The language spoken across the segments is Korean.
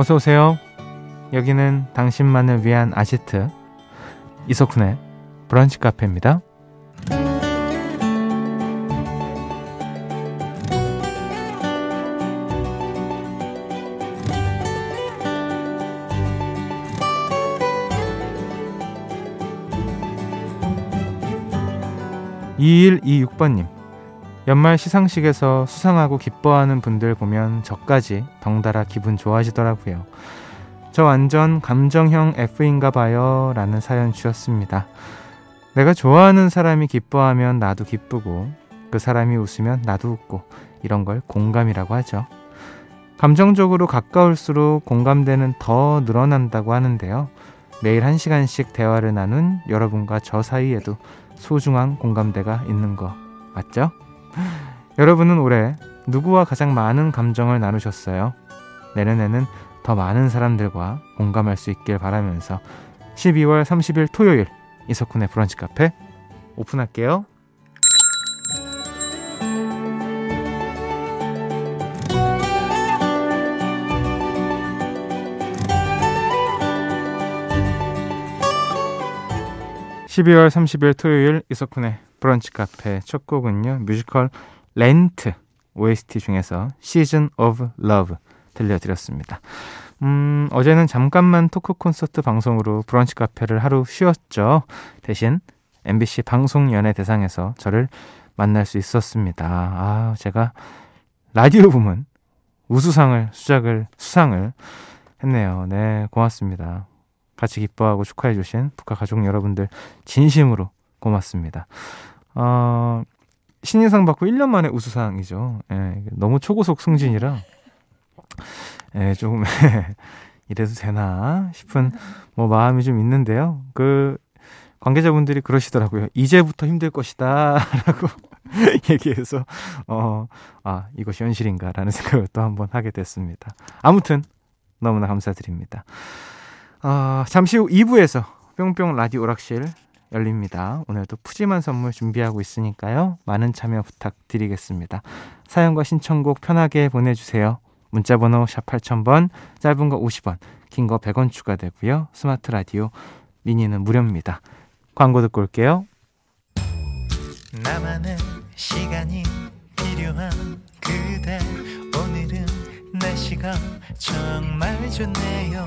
어서 오세요. 여기는 당신만을 위한 아지트 이석훈의 브런치 카페입니다. 2126번님. 연말 시상식에서 수상하고 기뻐하는 분들 보면 저까지 덩달아 기분 좋아지더라고요. 저 완전 감정형 F인가 봐요. 라는 사연 주셨습니다. 내가 좋아하는 사람이 기뻐하면 나도 기쁘고 그 사람이 웃으면 나도 웃고 이런 걸 공감이라고 하죠. 감정적으로 가까울수록 공감대는 더 늘어난다고 하는데요. 매일 한 시간씩 대화를 나눈 여러분과 저 사이에도 소중한 공감대가 있는 거 맞죠? 여러분은 올해 누구와 가장 많은 감정을 나누셨어요? 내년에는 더 많은 사람들과 공감할 수 있길 바라면서 12월 30일 토요일 이석훈의 브런치 카페 오픈할게요. 12월 30일 토요일 이석훈의 브런치 카페 첫 곡은요. 뮤지컬 렌트 OST 중에서 Season of Love 들려드렸습니다. 음, 어제는 잠깐만 토크 콘서트 방송으로 브런치 카페를 하루 쉬었죠. 대신 MBC 방송 연예 대상에서 저를 만날 수 있었습니다. 아, 제가 라디오 부문 우수상을 수작을 수상을 했네요. 네, 고맙습니다. 같이 기뻐하고 축하해 주신 북한 가족 여러분들 진심으로 고맙습니다. 어, 신인상 받고 1년 만에 우수상이죠. 예, 너무 초고속 승진이라 예, 조금 이래도 되나 싶은 뭐 마음이 좀 있는데요. 그 관계자분들이 그러시더라고요. 이제부터 힘들 것이다라고 얘기해서 어, 아, 이것이 현실인가라는 생각을 또 한번 하게 됐습니다. 아무튼 너무나 감사드립니다. 어, 잠시 후 2부에서 뿅뿅 라디오 오락실 열립니다. 오늘도 푸짐한 선물 준비하고 있으니까요. 많은 참여 부탁드리겠습니다. 사연과 신청곡 편하게 보내주세요. 문자번호 샵 8000번, 짧은 거 50원, 긴 거 100원 추가되고요. 스마트 라디오 미니는 무료입니다. 광고 듣고 올게요. 나만의 시간이 필요한 그대 오늘은 날씨가 정말 좋네요.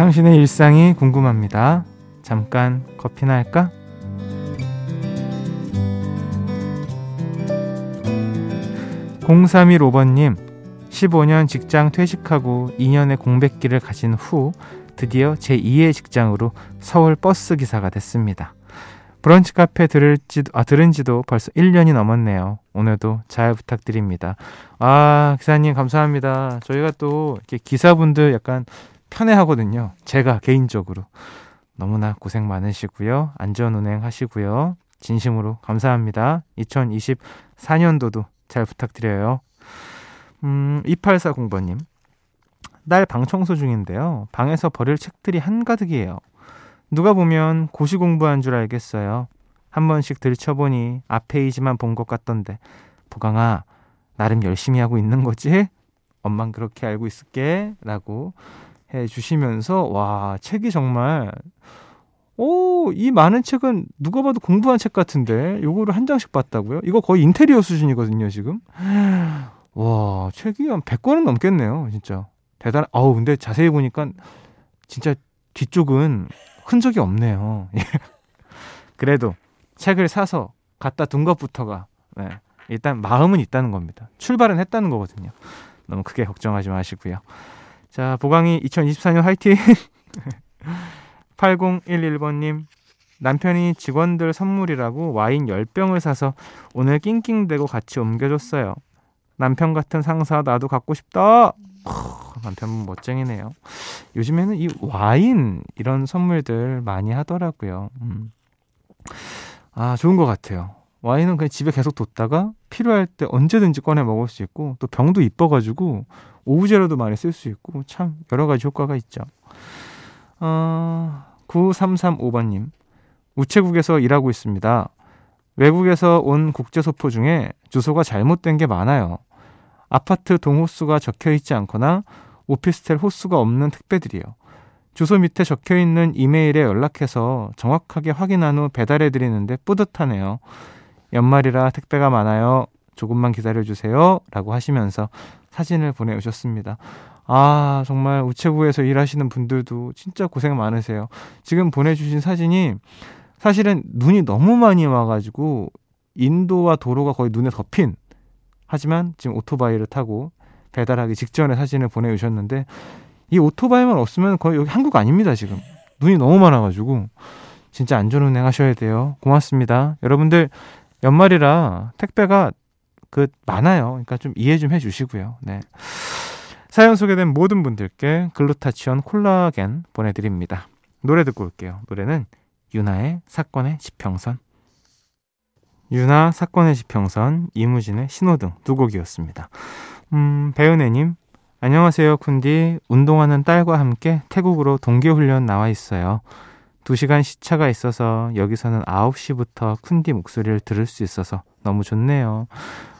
당신의 일상이 궁금합니다. 잠깐 커피나 할까? 공삼일 5번님 15년 직장 퇴직하고 2년의 공백기를 가진 후 드디어 제2의 직장으로 서울 버스 기사가 됐습니다. 브런치 카페 들을지도, 아, 들은 지도 벌써 1년이 넘었네요. 오늘도 잘 부탁드립니다. 아, 기사님 감사합니다. 저희가 또 이렇게 기사분들 약간 편해하거든요. 제가 개인적으로. 너무나 고생 많으시고요. 안전 운행 하시고요. 진심으로 감사합니다. 2024년도도 잘 부탁드려요. 음, 2840번님. 딸 방 청소 중인데요. 방에서 버릴 책들이 한가득이에요. 누가 보면 고시 공부한 줄 알겠어요. 한 번씩 들춰보니 앞 페이지만 본 것 같던데. 보강아, 나름 열심히 하고 있는 거지? 엄만 그렇게 알고 있을게. 라고 해 주시면서 와 책이 정말 오, 이 많은 책은 누가 봐도 공부한 책 같은데 요거를 한 장씩 봤다고요? 이거 거의 인테리어 수준이거든요, 지금. 와, 책이 한 100권은 넘겠네요, 진짜. 대단, 아우, 근데 자세히 보니까 진짜 뒤쪽은 흔적이 없네요. 예. 그래도 책을 사서 갖다 둔 것부터가, 네, 일단 마음은 있다는 겁니다. 출발은 했다는 거거든요. 너무 크게 걱정하지 마시고요. 자, 보강이 2024년 화이팅! 8011번님, 남편이 직원들 선물이라고 와인 10병을 사서 오늘 낑낑대고 같이 옮겨줬어요. 남편 같은 상사 나도 갖고 싶다. 남편분 멋쟁이네요. 요즘에는 이 와인 이런 선물들 많이 하더라고요. 음. 아 좋은 것 같아요. 와인은 그냥 집에 계속 뒀다가 필요할 때 언제든지 꺼내 먹을 수 있고 또 병도 이뻐가지고 오브제로도 많이 쓸 수 있고 참 여러 가지 효과가 있죠. 어, 9335번님 우체국에서 일하고 있습니다. 외국에서 온 국제 소포 중에 주소가 잘못된 게 많아요. 아파트 동호수가 적혀 있지 않거나 오피스텔 호수가 없는 택배들이요. 주소 밑에 적혀 있는 이메일에 연락해서 정확하게 확인한 후 배달해 드리는데 뿌듯하네요. 연말이라 택배가 많아요. 조금만 기다려 주세요. 라고 하시면서 사진을 보내오셨습니다. 아, 정말 우체국에서 일하시는 분들도 진짜 고생 많으세요. 지금 보내주신 사진이 사실은 눈이 너무 많이 와가지고 인도와 도로가 거의 눈에 덮인 하지만 지금 오토바이를 타고 배달하기 직전에 사진을 보내주셨는데 이 오토바이만 없으면 거의 여기 한국 아닙니다 지금 눈이 너무 많아가지고 진짜 안전운행 하셔야 돼요 고맙습니다 여러분들 연말이라 택배가 그 많아요. 그러니까 좀 이해 좀 해주시고요. 네. 사연 소개된 모든 분들께 글루타치온 콜라겐 보내드립니다. 노래 듣고 올게요. 노래는 유나의 사건의 지평선. 유나 사건의 지평선 이무진의 신호등 두 곡이었습니다. 음 배은혜님 안녕하세요, 쿤디. 운동하는 딸과 함께 태국으로 동계훈련 나와 있어요. 2시간 시차가 있어서 여기서는 9시부터 쿤디 목소리를 들을 수 있어서 너무 좋네요.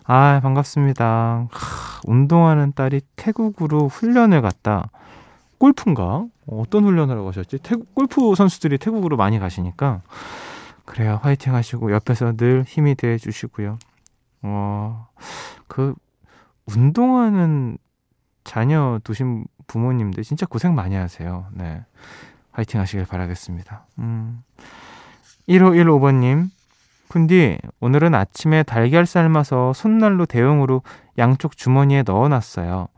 아, 반갑습니다. 하, 운동하는 딸이 태국으로 훈련을 갔다. 골프인가? 어떤 훈련을 가셨지? 태국, 골프 선수들이 태국으로 많이 가시니까. 그래요. 화이팅 하시고, 옆에서 늘 힘이 돼 주시고요. 어, 그, 운동하는 자녀 두신 부모님들 진짜 고생 많이 하세요. 네. 화이팅 하시길 바라겠습니다. 음. 1515번님, 쿤디, 오늘은 아침에 달걀 삶아서 손난로 대용으로 양쪽 주머니에 넣어 놨어요.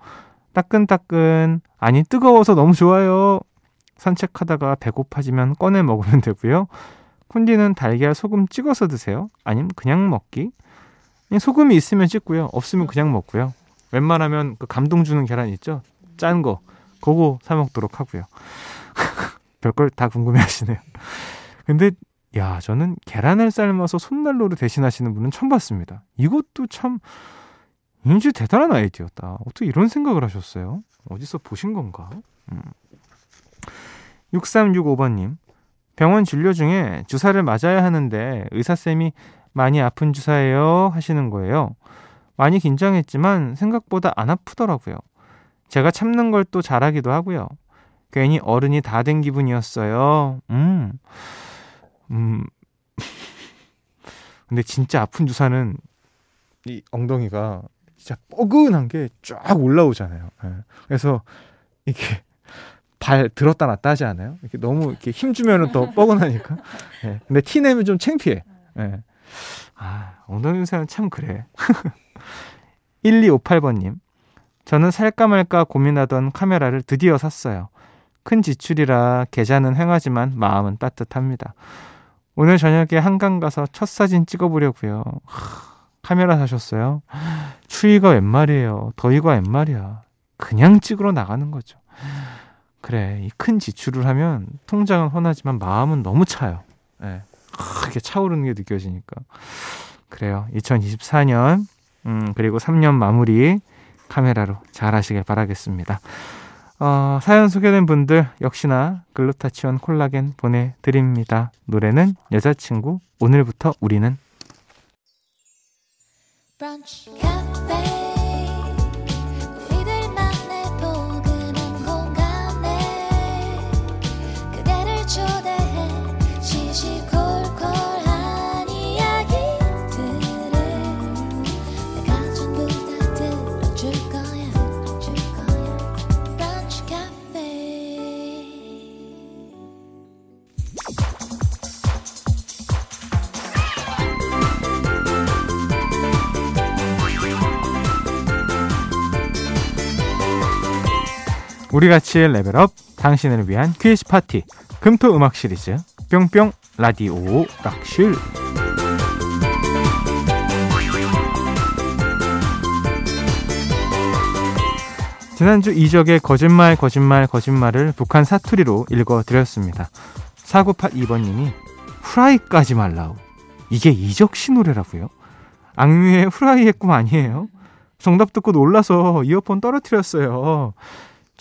따끈따끈, 아니, 뜨거워서 너무 좋아요. 산책하다가 배고파지면 꺼내 먹으면 되고요. 쿤디는 달걀 소금 찍어서 드세요? 아니면 그냥 먹기? 소금이 있으면 찍고요. 없으면 그냥 먹고요. 웬만하면 그 감동 주는 계란 있죠? 짠 거. 그거 사 먹도록 하고요. 별걸 다 궁금해 하시네요. 근데 야, 저는 계란을 삶아서 손난로를 대신하시는 분은 처음 봤습니다. 이것도 참 인지 대단한 아이디어다. 어떻게 이런 생각을 하셨어요? 어디서 보신 건가? 음. 6365번님. 병원 진료 중에 주사를 맞아야 하는데 의사쌤이 많이 아픈 주사예요 하시는 거예요. 많이 긴장했지만 생각보다 안 아프더라고요. 제가 참는 걸 또 잘하기도 하고요. 괜히 어른이 다 된 기분이었어요. 음. 음. 근데 진짜 아픈 주사는 이 엉덩이가 진짜 뻐근한 게 쫙 올라오잖아요. 네. 그래서 이게 발 들었다 놨다 하지 않아요? 이렇게 너무 이렇게 힘 주면은 더 뻐근하니까. 네. 근데 티 내면 좀 창피해. 네. 아, 엉덩이 주사는 참 그래. 1258번님. 저는 살까 말까 고민하던 카메라를 드디어 샀어요. 큰 지출이라 계좌는 횡하지만 마음은 따뜻합니다. 오늘 저녁에 한강 가서 첫 사진 찍어보려고요. 하, 카메라 사셨어요? 추위가 웬 말이에요. 더위가 웬 말이야. 그냥 찍으러 나가는 거죠. 그래, 이 큰 지출을 하면 통장은 훤하지만 마음은 너무 차요. 네. 크게 차오르는 게 느껴지니까. 그래요. 2024년 음, 그리고 3년 마무리 카메라로 잘 하시길 바라겠습니다. 어, 사연 소개된 분들 역시나 글루타치온 콜라겐 보내드립니다. 노래는 여자친구 오늘부터 우리는 브런치, 우리 같이 레벨업 당신을 위한 퀴즈 파티 금토 음악 시리즈 뿅뿅 라디오 락실 지난주 이적의 거짓말 거짓말 거짓말을 북한 사투리로 읽어드렸습니다. 4982번님이 후라이까지 말라오. 이게 이적 씨 노래라고요? 악뮤의 후라이의 꿈 아니에요? 정답 듣고 놀라서 이어폰 떨어뜨렸어요.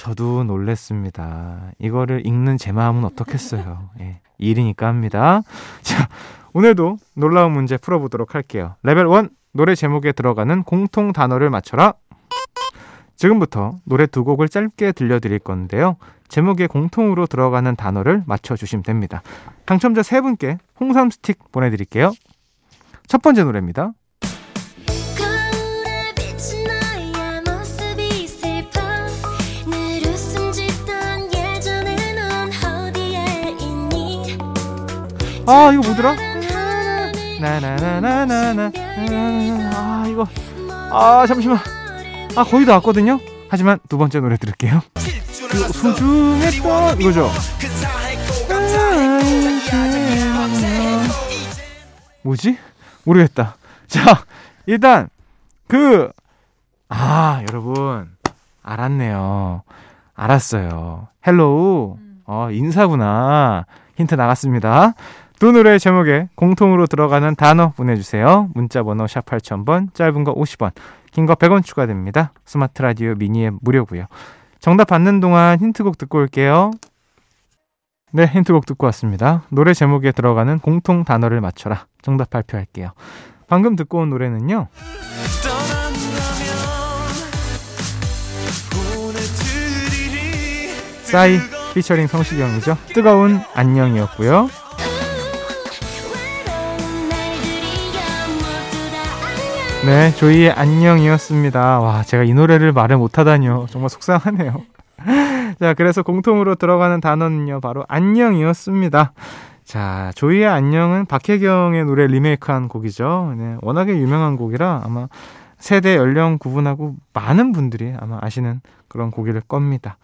저도 놀랬습니다. 이거를 읽는 제 마음은 어떻겠어요. 예, 일이니까 합니다. 자, 오늘도 놀라운 문제 풀어보도록 할게요. 레벨 1 노래 제목에 들어가는 공통 단어를 맞춰라. 지금부터 노래 두 곡을 짧게 들려드릴 건데요. 제목에 공통으로 들어가는 단어를 맞춰주시면 됩니다. 당첨자 세 분께 홍삼 스틱 보내드릴게요. 첫 번째 노래입니다. 아 이거 뭐더라? 나나나나나나 아 이거 아 잠시만 아 거의 다 왔거든요. 하지만 두 번째 노래 들을게요. 그 소중했던 이거죠. 뭐지? 모르겠다. 자 일단 그 아 여러분 알았네요. 알았어요. Hello 어 인사구나. 힌트 나갔습니다. 두 노래 제목에 공통으로 들어가는 단어 보내주세요. 문자 번호 샵 8000번, 짧은 거 50원, 긴 거 100원 추가됩니다. 스마트 라디오 미니앱 무료고요. 정답 받는 동안 힌트곡 듣고 올게요. 네, 힌트곡 듣고 왔습니다. 노래 제목에 들어가는 공통 단어를 맞춰라. 정답 발표할게요. 방금 듣고 온 노래는요. 싸이 피처링 성시경이죠. 뜨거운 안녕이었고요. 네, 조이의 안녕이었습니다. 와, 제가 이 노래를 말을 못하다니요. 정말 속상하네요. 자, 그래서 공통으로 들어가는 단어는요, 바로 안녕이었습니다. 자, 조이의 안녕은 박혜경의 노래 리메이크한 곡이죠. 네, 워낙에 유명한 곡이라 아마 세대 연령 구분하고 많은 분들이 아마 아시는 그런 곡일 겁니다.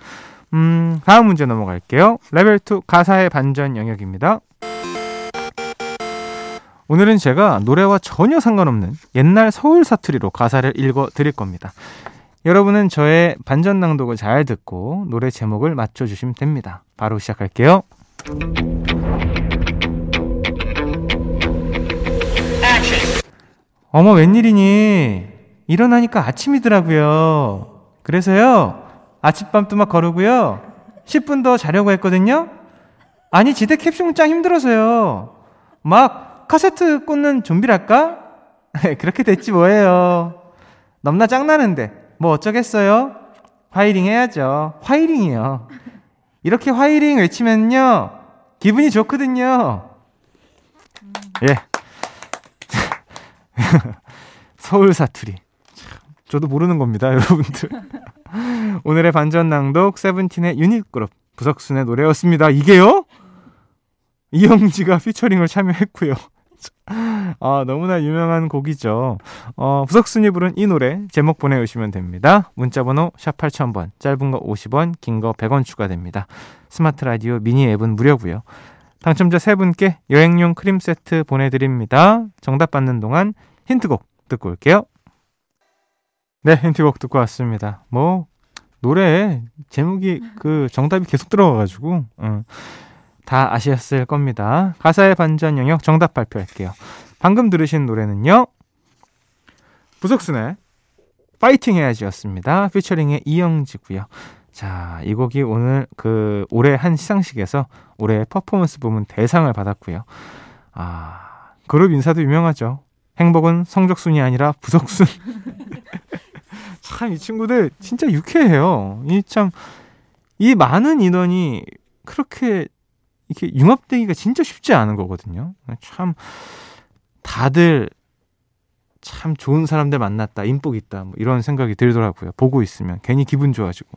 음, 다음 문제 넘어갈게요. 레벨 2 가사의 반전 영역입니다. 오늘은 제가 노래와 전혀 상관없는 옛날 서울 사투리로 가사를 읽어 드릴 겁니다. 여러분은 저의 반전 낭독을 잘 듣고 노래 제목을 맞춰 주시면 됩니다. 바로 시작할게요. 어머 웬일이니? 일어나니까 아침이더라고요. 그래서요. 아침밤 또막 거르고요. 10분 더 자려고 했거든요. 아니 지대 캡슐 짱 힘들어서요. 막 카세트 꽂는 좀비랄까? 그렇게 됐지 뭐예요. 넘나 짱나는데 뭐 어쩌겠어요? 화이링 해야죠. 화이링이요. 이렇게 화이링 외치면요 기분이 좋거든요. 예. 서울 사투리. 참, 저도 모르는 겁니다, 여러분들. 오늘의 반전 낭독 세븐틴의 유닛그룹 부석순의 노래였습니다. 이게요? 이영지가 피처링을 참여했고요. 아, 너무나 유명한 곡이죠. 어, 부석순이 부른 이 노래 제목 보내주시면 됩니다. 문자번호 샵 8000번, 짧은 거 50원, 긴 거 100원 추가됩니다. 스마트 라디오 미니 앱은 무료고요. 당첨자 세 분께 여행용 크림 세트 보내드립니다. 정답 받는 동안 힌트곡 듣고 올게요. 네, 힌트곡 듣고 왔습니다. 뭐 노래 제목이 그 정답이 계속 들어가가지고 어, 다 아셨을 겁니다. 가사의 반전 영역 정답 발표할게요. 방금 들으신 노래는요. 부석순의 파이팅 해야지였습니다. 피처링의 이영지고요. 자, 이 곡이 오늘 그 올해 한 시상식에서 올해 퍼포먼스 부문 대상을 받았고요. 아, 그룹 인사도 유명하죠. 행복은 성적순이 아니라 부석순. 참 이 친구들 진짜 유쾌해요. 이 참이 많은 인원이 그렇게 이렇게 융합되기가 진짜 쉽지 않은 거거든요. 참 다들 참 좋은 사람들 만났다, 인복 있다, 뭐 이런 생각이 들더라고요. 보고 있으면 괜히 기분 좋아지고.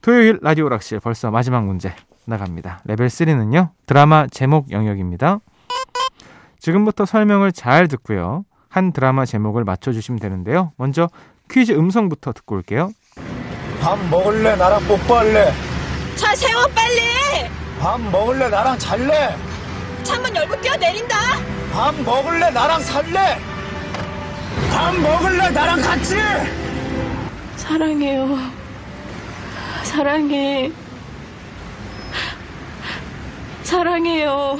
토요일 라디오 락실 벌써 마지막 문제 나갑니다. 레벨 3는요 드라마 제목 영역입니다. 지금부터 설명을 잘 듣고요. 한 드라마 제목을 맞춰주시면 되는데요. 먼저 퀴즈 음성부터 듣고 올게요. 밥 먹을래? 나랑 뽀뽀할래? 차 세워 빨리! 밥 먹을래? 나랑 잘래? 창문 열고 뛰어내린다! 밥 먹을래? 나랑 살래? 밥 먹을래? 나랑 같이? 사랑해요. 사랑해. 사랑해요.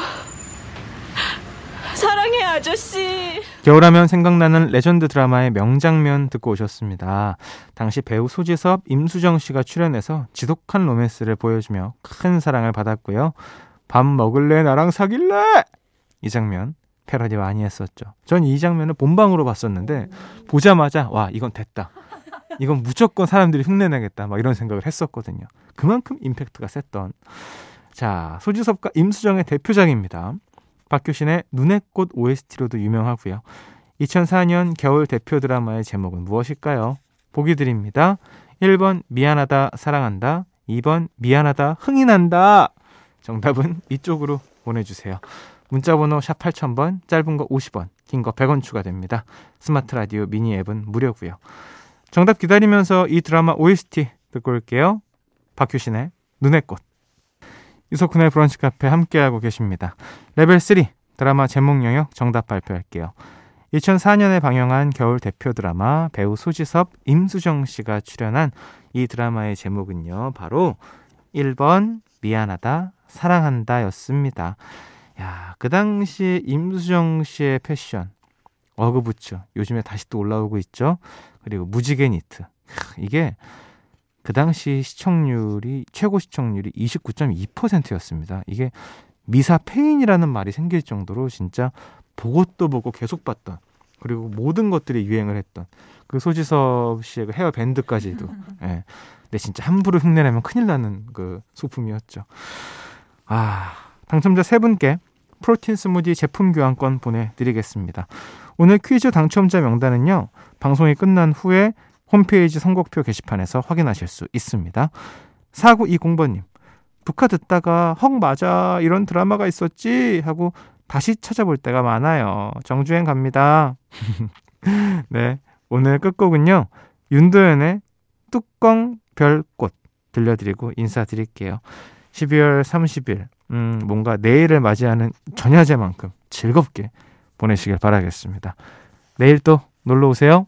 사랑해, 아저씨. 겨울하면 생각나는 레전드 드라마의 명장면 듣고 오셨습니다. 당시 배우 소지섭, 임수정 씨가 출연해서 지독한 로맨스를 보여주며 큰 사랑을 받았고요. 밥 먹을래? 나랑 사귈래? 이 장면 패러디 많이 했었죠. 전 이 장면을 본방으로 봤었는데 보자마자 와 이건 됐다. 이건 무조건 사람들이 흉내내겠다. 막 이런 생각을 했었거든요. 그만큼 임팩트가 셌던 자 소지섭과 임수정의 대표작입니다. 박효신의 눈의 꽃 OST로도 유명하고요. 2004년 겨울 대표 드라마의 제목은 무엇일까요? 보기 드립니다. 1번 미안하다 사랑한다 2번 미안하다 흥이 난다 정답은 이쪽으로 보내주세요. 문자번호 샵 8000번 짧은 거 50원 긴 거 100원 추가됩니다. 스마트 라디오 미니 앱은 무료고요. 정답 기다리면서 이 드라마 OST 듣고 올게요. 박효신의 눈의 꽃 이석훈의 브런치 카페 함께하고 계십니다. 레벨 3 드라마 제목 영역 정답 발표할게요. 2004년에 방영한 겨울 대표 드라마 배우 소지섭, 임수정 씨가 출연한 이 드라마의 제목은요. 바로 1번 미안하다 사랑한다 였습니다. 야, 그 당시 임수정 씨의 패션 어그부츠 요즘에 다시 또 올라오고 있죠. 그리고 무지개 니트. 크, 이게 그 당시 시청률이 최고 시청률이 29.2%였습니다. 이게 미사 폐인이라는 말이 생길 정도로 진짜 보고 또 보고 계속 봤던 그리고 모든 것들이 유행을 했던 그 소지섭 씨의 그 헤어 밴드까지도 예. 근데 진짜 함부로 흉내내면 큰일 나는 그 소품이었죠. 아 당첨자 세 분께 프로틴 스무디 제품 교환권 보내드리겠습니다. 오늘 퀴즈 당첨자 명단은요 방송이 끝난 후에 홈페이지 선곡표 게시판에서 확인하실 수 있습니다. 4920번님 북카 듣다가 헉 맞아 이런 드라마가 있었지 하고 다시 찾아볼 때가 많아요. 정주행 갑니다. 네 오늘 끝곡은요 윤도현의 뚜껑 별꽃 들려드리고 인사드릴게요. 12월 30일 음, 뭔가 내일을 맞이하는 전야제만큼 즐겁게 보내시길 바라겠습니다. 내일 또 놀러 오세요.